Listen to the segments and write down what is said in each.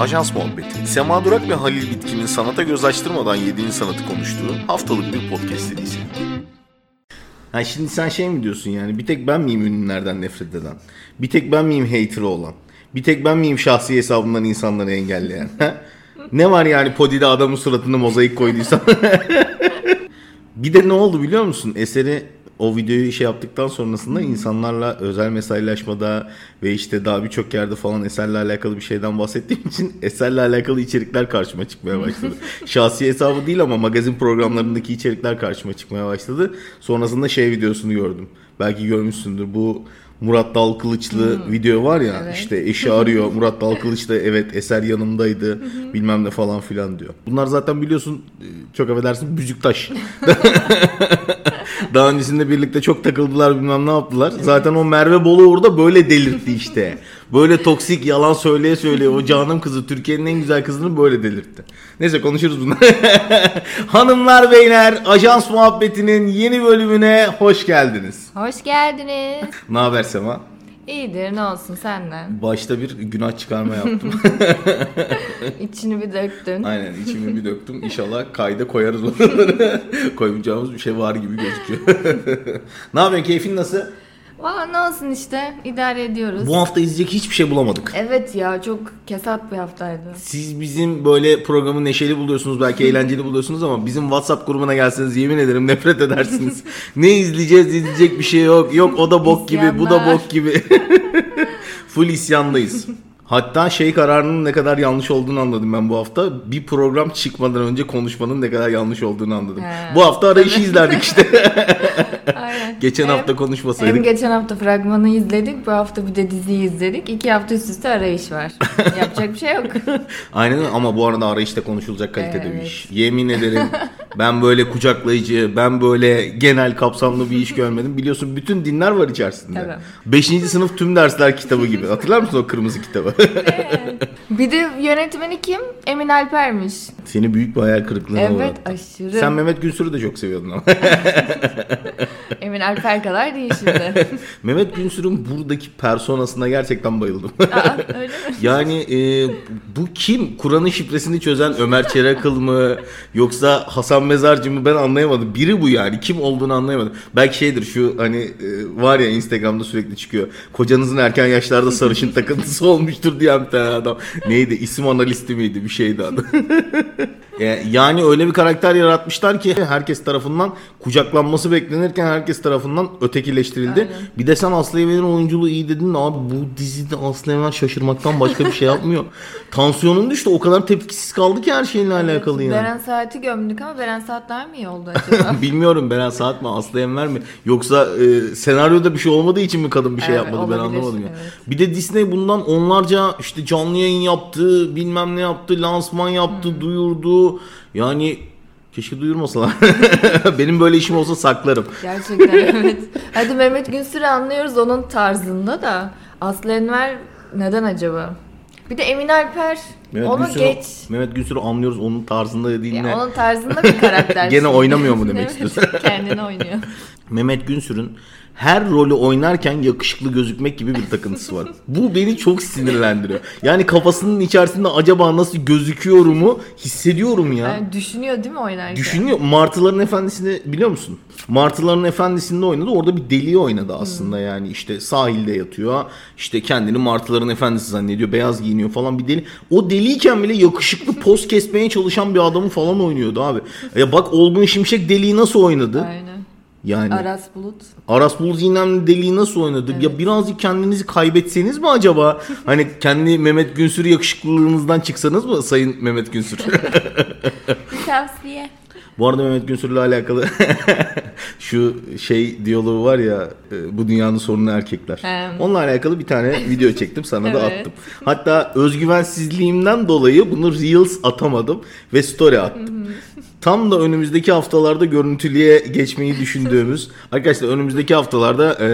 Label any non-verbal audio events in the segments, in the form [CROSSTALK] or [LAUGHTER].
Ajans Muhabbeti. Sema Durak ve Halil Bitkin'in sanata göz açtırmadan yediğin sanatı konuştuğu haftalık bir podcast serisi. Ha şimdi sen şey mi diyorsun yani bir tek ben miyim ünlülerden nefret eden? Bir tek ben miyim hater olan? Bir tek ben miyim şahsi hesabından insanları engelleyen? Ne var yani podide adamın suratını mozaik koyduysan? [LAUGHS] bir de ne oldu biliyor musun? Eseri o videoyu şey yaptıktan sonrasında insanlarla özel mesailaşmada ve işte daha birçok yerde falan eserle alakalı bir şeyden bahsettiğim için [LAUGHS] eserle alakalı içerikler karşıma çıkmaya başladı. [LAUGHS] Şahsi hesabı değil ama magazin programlarındaki içerikler karşıma çıkmaya başladı. Sonrasında şey videosunu gördüm. Belki görmüşsündür. Bu Murat Dalkılıçlı hmm. video var ya evet. işte eşi arıyor [LAUGHS] Murat Dalkılıç da evet eser yanımdaydı bilmem ne falan filan diyor. Bunlar zaten biliyorsun e, çok affedersin Büzüktaş. [LAUGHS] [LAUGHS] Daha öncesinde birlikte çok takıldılar bilmem ne yaptılar. Zaten o Merve Bolu orada böyle delirtti işte. Böyle toksik yalan söyleye söyleye o canım kızı Türkiye'nin en güzel kızını böyle delirtti. Neyse konuşuruz bunları. [LAUGHS] Hanımlar beyler ajans muhabbetinin yeni bölümüne hoş geldiniz. Hoş geldiniz. [LAUGHS] ne haber Sema? İyidir ne olsun senden. Başta bir günah çıkarma yaptım. [LAUGHS] İçini bir döktün. Aynen içimi bir döktüm. İnşallah kayda koyarız onları. Koymayacağımız bir şey var gibi gözüküyor. ne yapıyorsun keyfin nasıl? Valla ne olsun işte idare ediyoruz. Bu hafta izleyecek hiçbir şey bulamadık. Evet ya çok kesat bir haftaydı. Siz bizim böyle programı neşeli buluyorsunuz belki eğlenceli buluyorsunuz ama bizim WhatsApp grubuna gelseniz yemin ederim nefret edersiniz. [LAUGHS] ne izleyeceğiz izleyecek bir şey yok. Yok o da bok gibi bu da bok gibi. [LAUGHS] Full isyandayız. Hatta şey kararının ne kadar yanlış olduğunu anladım ben bu hafta. Bir program çıkmadan önce konuşmanın ne kadar yanlış olduğunu anladım. He, bu hafta arayışı izlerdik işte. [LAUGHS] Geçen hem, hafta konuşmasaydık. Hem geçen hafta fragmanı izledik, bu hafta bir de diziyi izledik. İki hafta üst üste arayış var. [LAUGHS] Yapacak bir şey yok. [LAUGHS] Aynen ama bu arada arayışta konuşulacak kalitede evet. bir iş. Yemin ederim ben böyle kucaklayıcı, ben böyle genel kapsamlı bir iş görmedim. Biliyorsun bütün dinler var içerisinde. Tabii. Beşinci sınıf tüm dersler kitabı gibi. Hatırlar mısın o kırmızı kitabı? [LAUGHS] Bir de yönetmeni kim? Emin Alper'miş. Seni büyük bir hayal kırıklığına Evet uğrattı. aşırı. Sen Mehmet Günsür'ü de çok seviyordun ama. [LAUGHS] Emin Alper kadar değil şimdi. [LAUGHS] Mehmet Günsür'ün buradaki personasına gerçekten bayıldım. Aa, öyle mi? [LAUGHS] yani e, bu kim? Kur'an'ın şifresini çözen Ömer Çerakıl mı? Yoksa Hasan Mezarcı mı? Ben anlayamadım. Biri bu yani. Kim olduğunu anlayamadım. Belki şeydir şu hani e, var ya Instagram'da sürekli çıkıyor. Kocanızın erken yaşlarda sarışın takıntısı olmuştur diyen bir tane adam. Neydi? İsim analisti miydi? Bir şeydi adı. Yani öyle bir karakter yaratmışlar ki herkes tarafından kucaklanması beklenirken herkes tarafından ötekileştirildi. Aynen. Bir de sen Aslı Even'in oyunculuğu iyi dedin abi bu dizide Aslı Even şaşırmaktan başka bir şey yapmıyor. [LAUGHS] Tansiyonun düştü o kadar tepkisiz kaldı ki her şeyle evet, alakalı yani. Beren Saat'i gömdük ama Beren Saatler mi iyi oldu acaba? [LAUGHS] Bilmiyorum Beren Saat mi Aslı Enver mi? Yoksa e, senaryoda bir şey olmadığı için mi kadın bir şey evet, yapmadı ben anlamadım ya. Evet. Bir de Disney bundan onlarca işte canlı yayın yaptı, bilmem ne yaptı, lansman yaptı, hmm. duyurdu. Yani Keşke duyurmasalar. [LAUGHS] Benim böyle işim olsa saklarım. Gerçekten evet. Hadi Mehmet Günsür'ü anlıyoruz onun tarzında da. Aslı Enver neden acaba? Bir de Emin Alper Mehmet onu Günsür'ü, geç. Mehmet Günsür'ü anlıyoruz onun tarzında dediğinle. Onun tarzında bir karakter. [LAUGHS] Gene oynamıyor mu demek istiyorsun? Kendini oynuyor. Mehmet Günsür'ün her rolü oynarken yakışıklı gözükmek gibi bir takıntısı var. [LAUGHS] Bu beni çok sinirlendiriyor. Yani kafasının içerisinde acaba nasıl gözüküyorumu hissediyorum ya. Yani düşünüyor değil mi oynarken? Düşünüyor. Martıların Efendisi'ni biliyor musun? Martıların Efendisi'nde oynadı. Orada bir deliği oynadı aslında hmm. yani. işte sahilde yatıyor. İşte kendini Martıların Efendisi zannediyor. Beyaz giyiniyor falan bir deli. O deliyken bile yakışıklı poz kesmeye çalışan bir adamı falan oynuyordu abi. Ya bak Olgun Şimşek deliği nasıl oynadı? Aynen. Yani Aras Bulut. Aras Bulut İğnemli deliği nasıl oynadı? Evet. Ya birazcık kendinizi kaybetseniz mi acaba? [LAUGHS] hani kendi Mehmet Günsür yakışıklılığınızdan çıksanız mı Sayın Mehmet Günsür? [LAUGHS] Bir tavsiye. Bu arada Mehmet Günsür'le alakalı [LAUGHS] şu şey diyaloğu var ya e, bu dünyanın sorunu erkekler. Um. Onunla alakalı bir tane video çektim sana da attım. Hatta özgüvensizliğimden dolayı bunu Reels atamadım ve story attım. Tam da önümüzdeki haftalarda görüntülüye geçmeyi düşündüğümüz [LAUGHS] arkadaşlar önümüzdeki haftalarda e,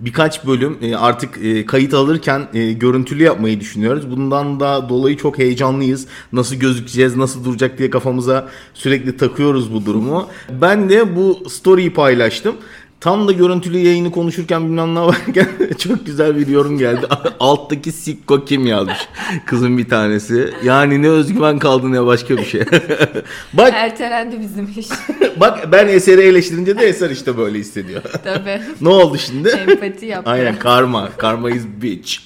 birkaç bölüm e, artık e, kayıt alırken e, görüntülü yapmayı düşünüyoruz. Bundan da dolayı çok heyecanlıyız. Nasıl gözükeceğiz, nasıl duracak diye kafamıza sürekli takıyoruz bu durumu. Ben de bu story'yi paylaştım. Tam da görüntülü yayını konuşurken bilmem ne varken [LAUGHS] çok güzel bir yorum geldi. [LAUGHS] Alttaki sikko kim yazmış? Kızın bir tanesi. Yani ne özgüven kaldı ne başka bir şey. [LAUGHS] bak Ertelendi bizim iş. bak ben eseri eleştirince de eser işte böyle hissediyor. Tabii. ne oldu şimdi? Empati yaptı. Aynen karma. Karma is bitch.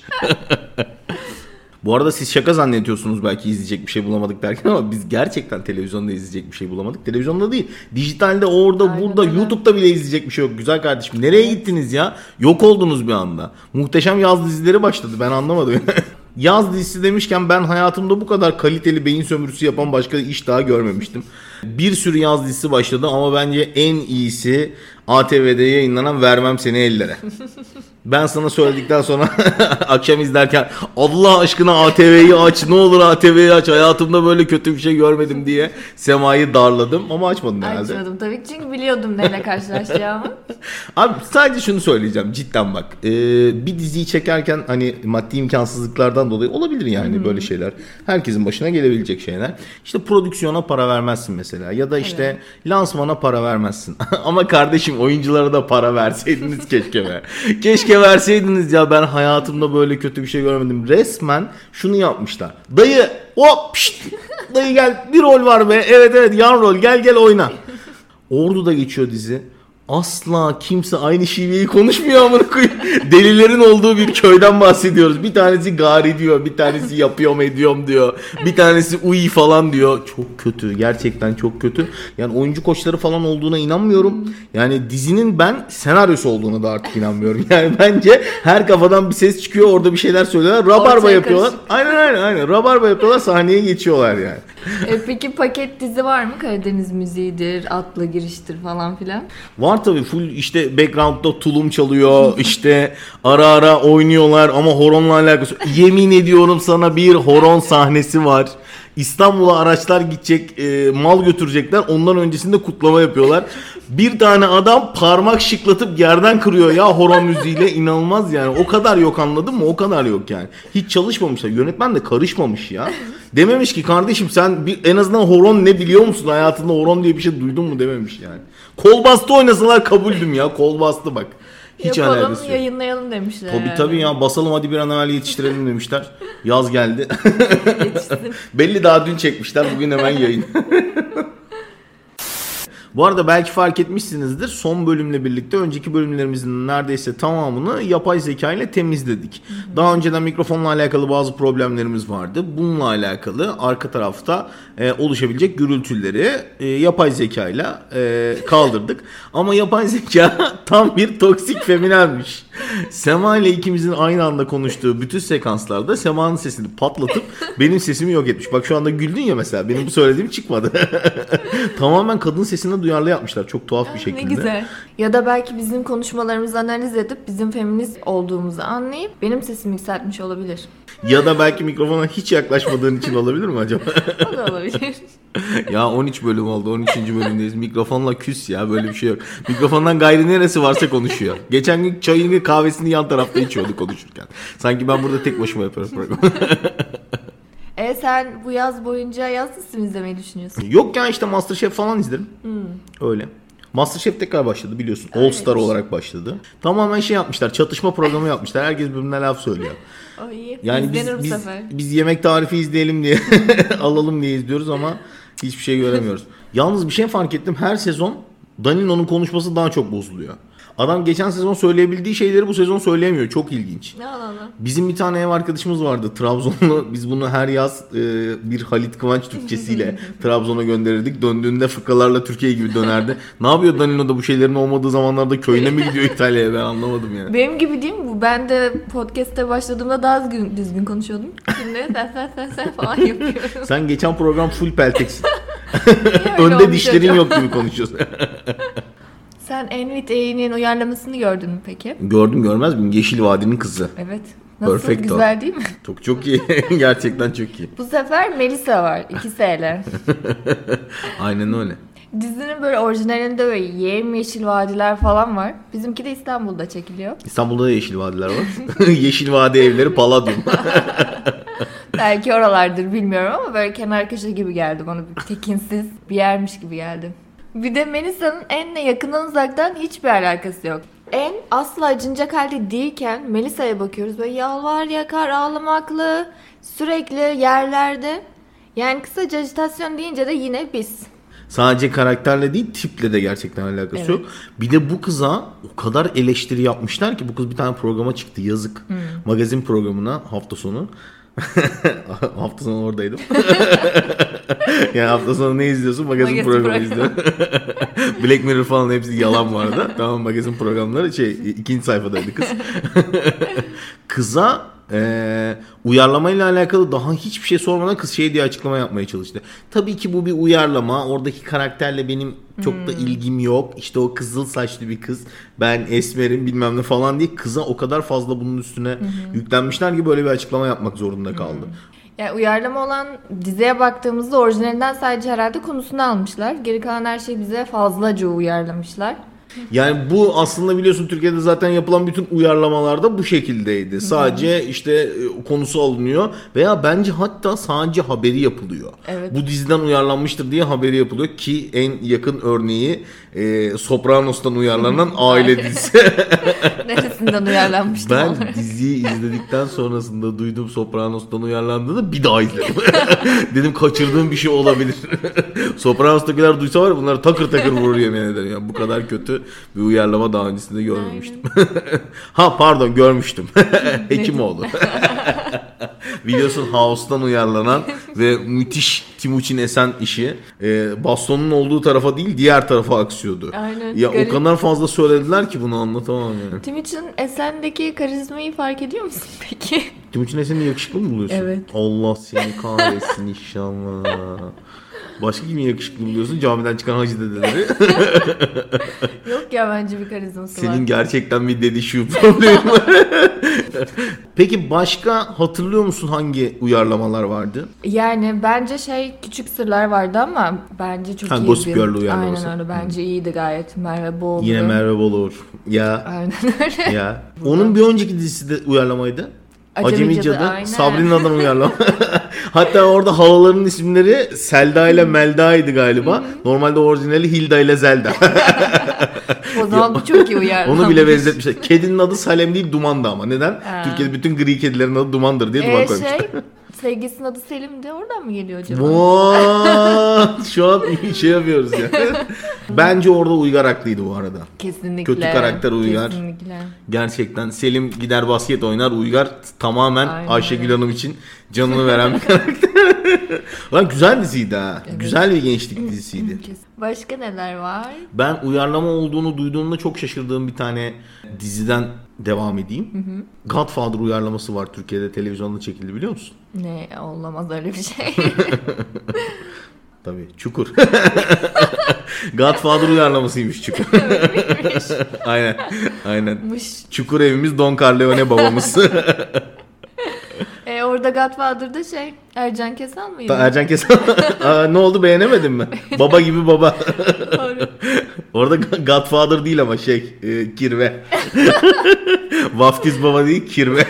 Bu arada siz şaka zannediyorsunuz belki izleyecek bir şey bulamadık derken ama biz gerçekten televizyonda izleyecek bir şey bulamadık. Televizyonda değil. Dijitalde orada Aynen burada öyle. YouTube'da bile izleyecek bir şey yok. Güzel kardeşim. Nereye gittiniz ya? Yok oldunuz bir anda. Muhteşem yaz dizileri başladı. Ben anlamadım. [LAUGHS] Yaz dizisi demişken ben hayatımda bu kadar kaliteli beyin sömürüsü yapan başka iş daha görmemiştim. Bir sürü yaz dizisi başladı ama bence en iyisi ATV'de yayınlanan Vermem Seni Ellere. [LAUGHS] Ben sana söyledikten sonra [LAUGHS] akşam izlerken Allah aşkına ATV'yi aç ne olur ATV'yi aç hayatımda böyle kötü bir şey görmedim diye Sema'yı darladım ama açmadın herhalde. Açmadım tabii çünkü biliyordum neyle [LAUGHS] karşılaşacağımı. Abi sadece şunu söyleyeceğim cidden bak ee, bir diziyi çekerken hani maddi imkansızlıklardan dolayı olabilir yani hmm. böyle şeyler. Herkesin başına gelebilecek şeyler. İşte prodüksiyona para vermezsin mesela ya da işte evet. lansmana para vermezsin. [LAUGHS] ama kardeşim oyunculara da para verseydiniz keşke be. keşke Keşke verseydiniz ya ben hayatımda böyle kötü bir şey görmedim. Resmen şunu yapmışlar. Dayı hop pişt, dayı gel bir rol var be. Evet evet yan rol gel gel oyna. Ordu'da geçiyor dizi asla kimse aynı şiveyi konuşmuyor amına koyayım. [LAUGHS] Delilerin olduğu bir köyden bahsediyoruz. Bir tanesi gari diyor, bir tanesi yapıyorum ediyorum diyor. Bir tanesi uyi falan diyor. Çok kötü. Gerçekten çok kötü. Yani oyuncu koçları falan olduğuna inanmıyorum. Yani dizinin ben senaryosu olduğuna da artık inanmıyorum. [LAUGHS] Yani bence her kafadan bir ses çıkıyor. Orada bir şeyler söylüyorlar. Rabarba Ortaya yapıyorlar. Karışık. Aynen aynen aynen. Rabarba yapıyorlar. Sahneye geçiyorlar yani. E peki paket dizi var mı? Karadeniz müziğidir, atla giriştir falan filan. Var var tabii full işte background'da tulum çalıyor [LAUGHS] işte ara ara oynuyorlar ama horonla alakası yemin ediyorum sana bir horon sahnesi var. İstanbul'a araçlar gidecek, e, mal götürecekler. Ondan öncesinde kutlama yapıyorlar. Bir tane adam parmak şıklatıp yerden kırıyor ya horon müziğiyle. inanılmaz yani. O kadar yok anladın mı? O kadar yok yani. Hiç çalışmamışlar. Yönetmen de karışmamış ya. Dememiş ki kardeşim sen bir, en azından horon ne biliyor musun? Hayatında horon diye bir şey duydun mu dememiş yani. Kol bastı oynasalar kabuldüm ya. Kol bastı bak. Hiç Yapalım alakası yok. yayınlayalım demişler. Tabii yani. tabii ya basalım hadi bir an evvel yetiştirelim demişler. Yaz geldi. [LAUGHS] Belli daha dün çekmişler bugün hemen yayın. [LAUGHS] Bu arada belki fark etmişsinizdir. Son bölümle birlikte önceki bölümlerimizin neredeyse tamamını yapay zeka ile temizledik. Daha önceden mikrofonla alakalı bazı problemlerimiz vardı. Bununla alakalı arka tarafta e, oluşabilecek gürültüleri e, yapay zeka ile e, kaldırdık. [LAUGHS] Ama yapay zeka [LAUGHS] tam bir toksik feminenmiş. Sema ile ikimizin aynı anda konuştuğu bütün sekanslarda Sema'nın sesini patlatıp benim sesimi yok etmiş. Bak şu anda güldün ya mesela. Benim bu söylediğim çıkmadı. [LAUGHS] Tamamen kadın sesine duyarlı yapmışlar. Çok tuhaf bir şekilde. Ne güzel. Ya da belki bizim konuşmalarımızı analiz edip bizim feminist olduğumuzu anlayıp benim sesimi yükseltmiş olabilir. Ya da belki mikrofona hiç yaklaşmadığın için olabilir mi acaba? [LAUGHS] o da olabilir. [LAUGHS] ya 13 bölüm oldu. 13. bölümdeyiz. Mikrofonla küs ya. Böyle bir şey yok. Mikrofondan gayri neresi varsa konuşuyor. Geçen gün çayını kahvesini yan tarafta içiyordu konuşurken. Sanki ben burada tek başıma yapıyorum programı. [LAUGHS] E sen bu yaz boyunca yaz dizisi izlemeyi düşünüyorsun? Yok ya işte Masterchef falan izlerim. Hmm. Öyle. Masterchef tekrar başladı biliyorsun. All Star olarak başladı. Tamamen şey yapmışlar. Çatışma programı yapmışlar. Herkes birbirine laf söylüyor. [LAUGHS] O iyi. Yani biz, biz, biz yemek tarifi izleyelim diye [LAUGHS] alalım diye izliyoruz ama hiçbir şey göremiyoruz. [LAUGHS] Yalnız bir şey fark ettim. Her sezon Danino'nun konuşması daha çok bozuluyor. Adam geçen sezon söyleyebildiği şeyleri bu sezon söyleyemiyor. Çok ilginç. Ne Allah Bizim bir tane ev arkadaşımız vardı Trabzonlu. Biz bunu her yaz e, bir Halit Kıvanç Türkçesiyle [LAUGHS] Trabzon'a gönderirdik. Döndüğünde fıkralarla Türkiye gibi dönerdi. ne yapıyor Danilo bu şeylerin olmadığı zamanlarda köyüne mi gidiyor İtalya'ya ben anlamadım yani. Benim gibi değil mi bu? Ben de podcast'te başladığımda daha düzgün, düzgün konuşuyordum. Şimdi sen sen sen sen falan yapıyorum. Sen geçen program full pelteksin. [LAUGHS] Önde dişlerin yok gibi konuşuyorsun. [LAUGHS] Sen NVDA'nin uyarlamasını gördün mü peki? Gördüm görmez miyim? Yeşil Vadi'nin kızı. Evet. Nasıl? Perfecto. Güzel değil mi? Çok çok iyi. [LAUGHS] Gerçekten çok iyi. Bu sefer Melisa var. İki S'yle. [LAUGHS] Aynen öyle. Dizinin böyle orijinalinde böyle yemyeşil vadiler falan var. Bizimki de İstanbul'da çekiliyor. İstanbul'da da yeşil vadiler var. [LAUGHS] yeşil vadi evleri Palladium. Belki oralardır bilmiyorum ama böyle kenar köşe gibi geldi bana. Bir tekinsiz bir yermiş gibi geldi. Bir de Melisa'nın En'le yakından uzaktan hiçbir alakası yok. En asla acınacak halde değilken Melisa'ya bakıyoruz böyle yalvar yakar ağlamaklı sürekli yerlerde. Yani kısaca ajitasyon deyince de yine biz. Sadece karakterle değil tiple de gerçekten alakası evet. yok. Bir de bu kıza o kadar eleştiri yapmışlar ki bu kız bir tane programa çıktı yazık. Hmm. Magazin programına hafta sonu. [LAUGHS] hafta sonu oradaydım. [LAUGHS] yani hafta sonu ne izliyorsun? Magazin, magazin programı izliyorum. [LAUGHS] Black Mirror falan hepsi yalan bu arada. tamam magazin programları şey ikinci sayfadaydı kız. Kıza e, uyarlamayla alakalı daha hiçbir şey sormadan kız şey diye açıklama yapmaya çalıştı. Tabii ki bu bir uyarlama. Oradaki karakterle benim çok da hmm. ilgim yok. İşte o kızıl saçlı bir kız. Ben esmerim bilmem ne falan diye kıza o kadar fazla bunun üstüne hmm. yüklenmişler ki böyle bir açıklama yapmak zorunda kaldı. Hmm. Yani uyarlama olan diziye baktığımızda orijinalinden sadece herhalde konusunu almışlar. Geri kalan her şeyi bize fazlaca uyarlamışlar. Yani bu aslında biliyorsun Türkiye'de zaten yapılan bütün uyarlamalarda bu şekildeydi. Sadece işte e, konusu alınıyor veya bence hatta sadece haberi yapılıyor. Evet. Bu diziden uyarlanmıştır diye haberi yapılıyor ki en yakın örneği e, Sopranos'tan uyarlanan aile dizisi. [LAUGHS] Neresinden uyarlanmıştı? Ben [LAUGHS] diziyi izledikten sonrasında duydum Sopranos'tan uyarlandığını bir daha izledim. [LAUGHS] Dedim kaçırdığım bir şey olabilir. Sopranos'takiler duysa var ya bunları takır takır vurur yemin ederim. Yani bu kadar kötü bir uyarlama daha öncesinde görmemiştim. [LAUGHS] ha pardon görmüştüm. [LAUGHS] [LAUGHS] Hekimoğlu. Biliyorsun House'tan uyarlanan ve müthiş Timuçin Esen işi e, bastonun olduğu tarafa değil diğer tarafa aksıyordu. Aynen. Ya garip. o kadar fazla söylediler ki bunu anlatamam yani. Timuçin Esen'deki karizmayı fark ediyor musun peki? Timuçin Esen'i yakışıklı mı buluyorsun? Evet. Allah seni kahretsin inşallah. Başka kimi yakışıklı buluyorsun? Camiden çıkan hacı dedeleri. [LAUGHS] Yok ya bence bir karizması Senin var. Senin gerçekten bir dedi şu problemi var. [LAUGHS] Peki başka hatırlıyor musun hangi uyarlamalar vardı? Yani bence şey küçük sırlar vardı ama bence çok ha, iyiydi. Gossip Girl uyarlaması. Aynen öyle bence iyiydi gayet Merve Bolur. Yine Merve Bolur. Ya. Aynen öyle. Ya. Onun bir önceki dizisi de uyarlamaydı. Acemi, Acemi Cadı, Cadı Sabri'nin adını uyarlama. [LAUGHS] Hatta orada halaların isimleri Selda ile Melda'ydı galiba. Normalde orijinali Hilda ile Zelda. [LAUGHS] o zaman [LAUGHS] bu çok iyi uyarlanmış. Onu bile benzetmişler. Kedinin adı Salem değil Duman'dı ama. Neden? Ha. Türkiye'de bütün gri kedilerin adı Duman'dır diye Duman ee, koymuşlar. Şey, Sevgilisinin adı Selim de oradan mı geliyor acaba? Şu an şey yapıyoruz ya. Bence orada Uygar haklıydı bu arada. Kesinlikle. Kötü karakter Uygar. Kesinlikle. Gerçekten Selim gider basket oynar. Uygar tamamen Aynen. Ayşegül Hanım için canını veren bir karakter. [LAUGHS] Lan güzel diziydi ha. Evet. Güzel bir gençlik dizisiydi. Başka neler var? Ben uyarlama olduğunu duyduğumda çok şaşırdığım bir tane diziden devam edeyim. Hı hı. Godfather uyarlaması var Türkiye'de televizyonda çekildi biliyor musun? Ne olamaz öyle bir şey. [LAUGHS] [LAUGHS] Tabii Çukur. Godfather uyarlamasıymış Çukur. [LAUGHS] aynen. Aynen. Çukur evimiz Don Corleone babamız. e, orada Godfather'da şey Ercan Kesal mıydı? Ercan Kesal. [LAUGHS] Aa, ne oldu beğenemedin mi? baba gibi baba. Orada Godfather değil ama şey e, kirve. [LAUGHS] Vaftiz baba değil kirve.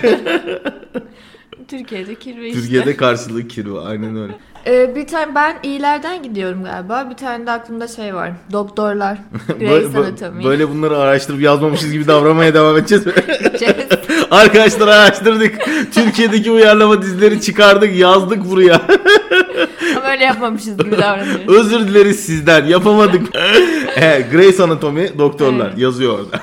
Türkiye'de kirve işte. Türkiye'de karşılığı kirve aynen öyle. [LAUGHS] Ee, bir tane ben iyilerden gidiyorum galiba. Bir tane de aklımda şey var. Doktorlar. [LAUGHS] Grey's Anatomy. Böyle bunları araştırıp yazmamışız gibi davranmaya devam edeceğiz mi? [LAUGHS] Arkadaşlar araştırdık. Türkiye'deki uyarlama dizileri çıkardık, yazdık buraya. Ama öyle yapmamışız gibi davranıyoruz. Özür dileriz sizden. Yapamadık. evet, Grey's Anatomy doktorlar evet. yazıyor orada.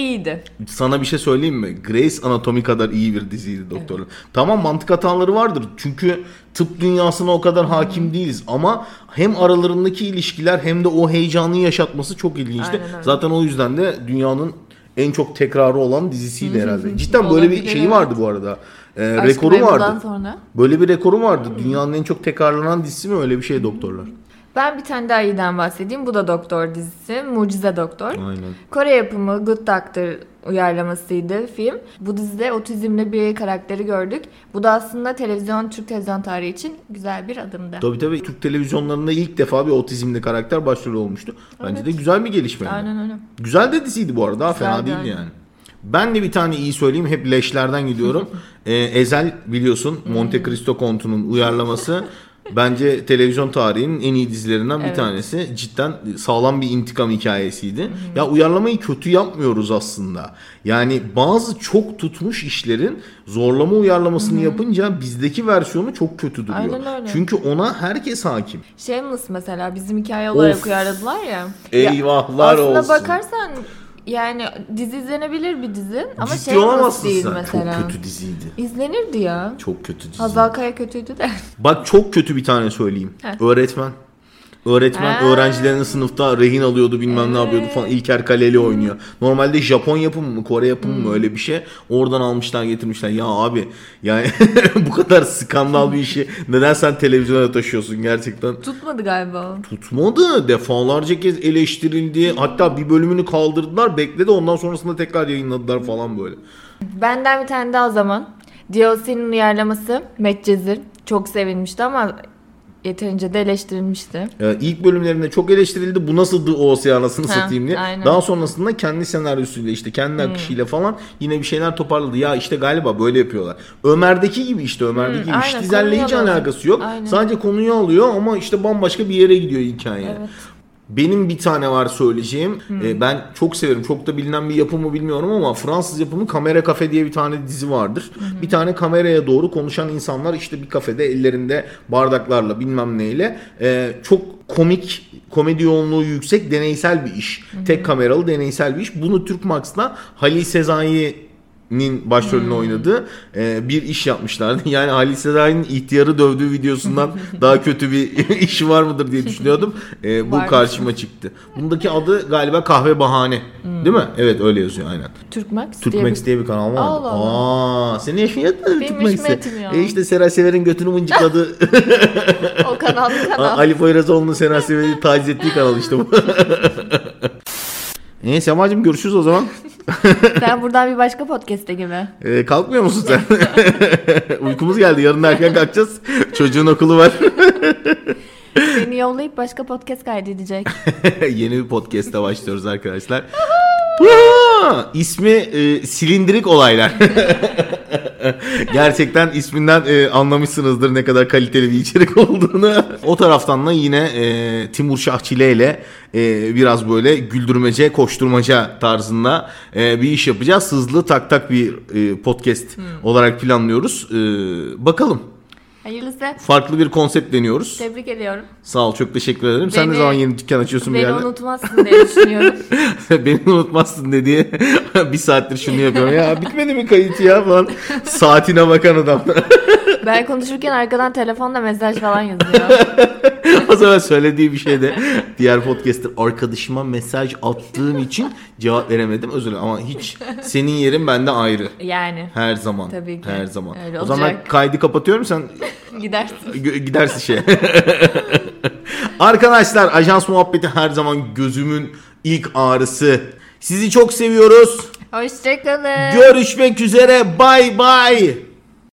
İyiydi. Sana bir şey söyleyeyim mi? Grey's Anatomy kadar iyi bir diziydi doktorlar. Evet. Tamam mantık hataları vardır. Çünkü tıp dünyasına o kadar hakim hmm. değiliz ama hem aralarındaki ilişkiler hem de o heyecanı yaşatması çok ilginçti. Zaten o yüzden de dünyanın en çok tekrarı olan dizisiydi herhalde. Cidden böyle bir şeyi vardı bu arada. Ee, rekoru vardı. Sonra. Böyle bir rekoru vardı. Dünyanın en çok tekrarlanan dizisi mi öyle bir şey doktorlar. Ben bir tane daha iyiden bahsedeyim. Bu da Doktor dizisi. Mucize Doktor. Aynen. Kore yapımı Good Doctor uyarlamasıydı film. Bu dizide otizmli bir karakteri gördük. Bu da aslında televizyon, Türk televizyon tarihi için güzel bir adımdı. Tabii tabii. Türk televizyonlarında ilk defa bir otizmli karakter başrol olmuştu. Bence evet. de güzel bir gelişme. Aynen öyle. Güzel de diziydi bu arada. Daha fena değil yani. Ben de bir tane iyi söyleyeyim. Hep leşlerden gidiyorum. [LAUGHS] ee, Ezel biliyorsun Monte Cristo Kontu'nun uyarlaması. [LAUGHS] Bence televizyon tarihinin en iyi dizilerinden bir Evet. tanesi. Cidden sağlam bir intikam hikayesiydi. Ya uyarlamayı kötü yapmıyoruz aslında. Yani bazı çok tutmuş işlerin zorlama uyarlamasını yapınca bizdeki versiyonu çok kötü duruyor. Aynen öyle. Çünkü ona herkes hakim. Shameless mesela bizim hikaye olarak Of. uyarladılar ya. Eyvahlar ya aslında olsun. bakarsan yani dizi izlenebilir bir dizi ama Ciddi Shameless olamazsın değil sen. mesela. Çok kötü diziydi. İzlenirdi ya. Çok kötü dizi. Hazal Kaya kötüydü de. Bak çok kötü bir tane söyleyeyim. Heh. Öğretmen. Öğretmen Ha. öğrencilerini sınıfta rehin alıyordu bilmem ne yapıyordu falan. İlker Kaleli oynuyor. Normalde Japon yapımı mı Kore yapımı Hmm. mı öyle bir şey. Oradan almışlar getirmişler. Ya abi yani [LAUGHS] bu kadar skandal bir işi neden sen televizyona taşıyorsun gerçekten? Tutmadı galiba. Tutmadı. Defalarca kez eleştirildi. Hatta bir bölümünü kaldırdılar. Bekledi ondan sonrasında tekrar yayınladılar falan böyle. Benden bir tane daha zaman. DLC'nin uyarlaması Medcezir. Çok sevilmişti ama yeterince de eleştirilmişti. Ee, ilk bölümlerinde çok eleştirildi. Bu nasıldı o anasını Ha, satayım diye. aynen. Daha sonrasında kendi senaryosuyla işte kendi akışıyla falan yine bir şeyler toparladı. Ya işte galiba böyle yapıyorlar. Ömer'deki gibi işte Ömer'deki gibi. aynen, hiç alıyor. alakası yok. Aynen. Sadece konuyu alıyor ama işte bambaşka bir yere gidiyor hikaye. Evet. Benim bir tane var söyleyeceğim. Ee, ben çok severim. Çok da bilinen bir yapım mı bilmiyorum ama Fransız yapımı Kamera Kafe diye bir tane dizi vardır. Bir tane kameraya doğru konuşan insanlar işte bir kafede ellerinde bardaklarla bilmem neyle ee, çok komik komedi yoğunluğu yüksek deneysel bir iş. Tek kameralı deneysel bir iş. Bunu Türk Max'la Halil Sezai Nin başrolünü oynadığı e, bir iş yapmışlardı. [LAUGHS] Yani Halil Sezai'nin ihtiyarı dövdüğü videosundan [LAUGHS] daha kötü bir [LAUGHS] işi var mıdır diye düşünüyordum. E, bu Varmış. karşıma çıktı. Bundaki adı galiba Kahve Bahane. Değil mi? Evet öyle yazıyor aynen. Türk Max Türk diye Max bir... diye bir kanal var. Allah Allah. Aa, senin yaşın yetmedi mi Benim Türk yaşım Max'e? yetmiyor. E işte Seray Sever'in götünü mıncıkladı. O kanal kanal. Ali Poyrazoğlu'nun Seray Sever'i taciz ettiği kanal işte bu. Neyse Semacığım görüşürüz o zaman. [LAUGHS] Sen buradan bir başka podcast'e gibi. Ee, kalkmıyor musun sen? [LAUGHS] Uykumuz geldi. Yarın erken kalkacağız. Çocuğun okulu var. [LAUGHS] Beni yollayıp başka podcast kaydedecek. Yeni bir podcast'e başlıyoruz arkadaşlar. İsmi e, silindirik olaylar. [LAUGHS] Gerçekten isminden e, anlamışsınızdır ne kadar kaliteli bir içerik olduğunu. O taraftan da yine e, Timur Şahçile ile e, biraz böyle güldürmece, koşturmaca tarzında e, bir iş yapacağız. Hızlı tak tak bir e, podcast olarak planlıyoruz. E, bakalım. Hayırlısı. Farklı bir konsept deniyoruz. Tebrik ediyorum. Sağ ol çok teşekkür ederim. Sen ne Beni- zaman yeni dükkan açıyorsun bir Beni yerde? unutmazsın diye düşünüyorum. [LAUGHS] Beni unutmazsın dediği [LAUGHS] bir saattir şunu yapıyorum. Ya bitmedi mi kayıt ya falan. Saatine bakan adam. Ben konuşurken arkadan telefonla mesaj falan yazıyor. [LAUGHS] o zaman söylediği bir şey de diğer podcaster arkadaşıma mesaj attığım için cevap veremedim. Özür dilerim ama hiç senin yerin bende ayrı. Yani Her zaman. Tabii ki. Her zaman. Öyle o zaman olacak. kaydı kapatıyorum sen gidersin. gidersin şey. [LAUGHS] Arkadaşlar ajans muhabbeti her zaman gözümün ilk ağrısı. Sizi çok seviyoruz. Hoşçakalın. Görüşmek üzere. Bay bay.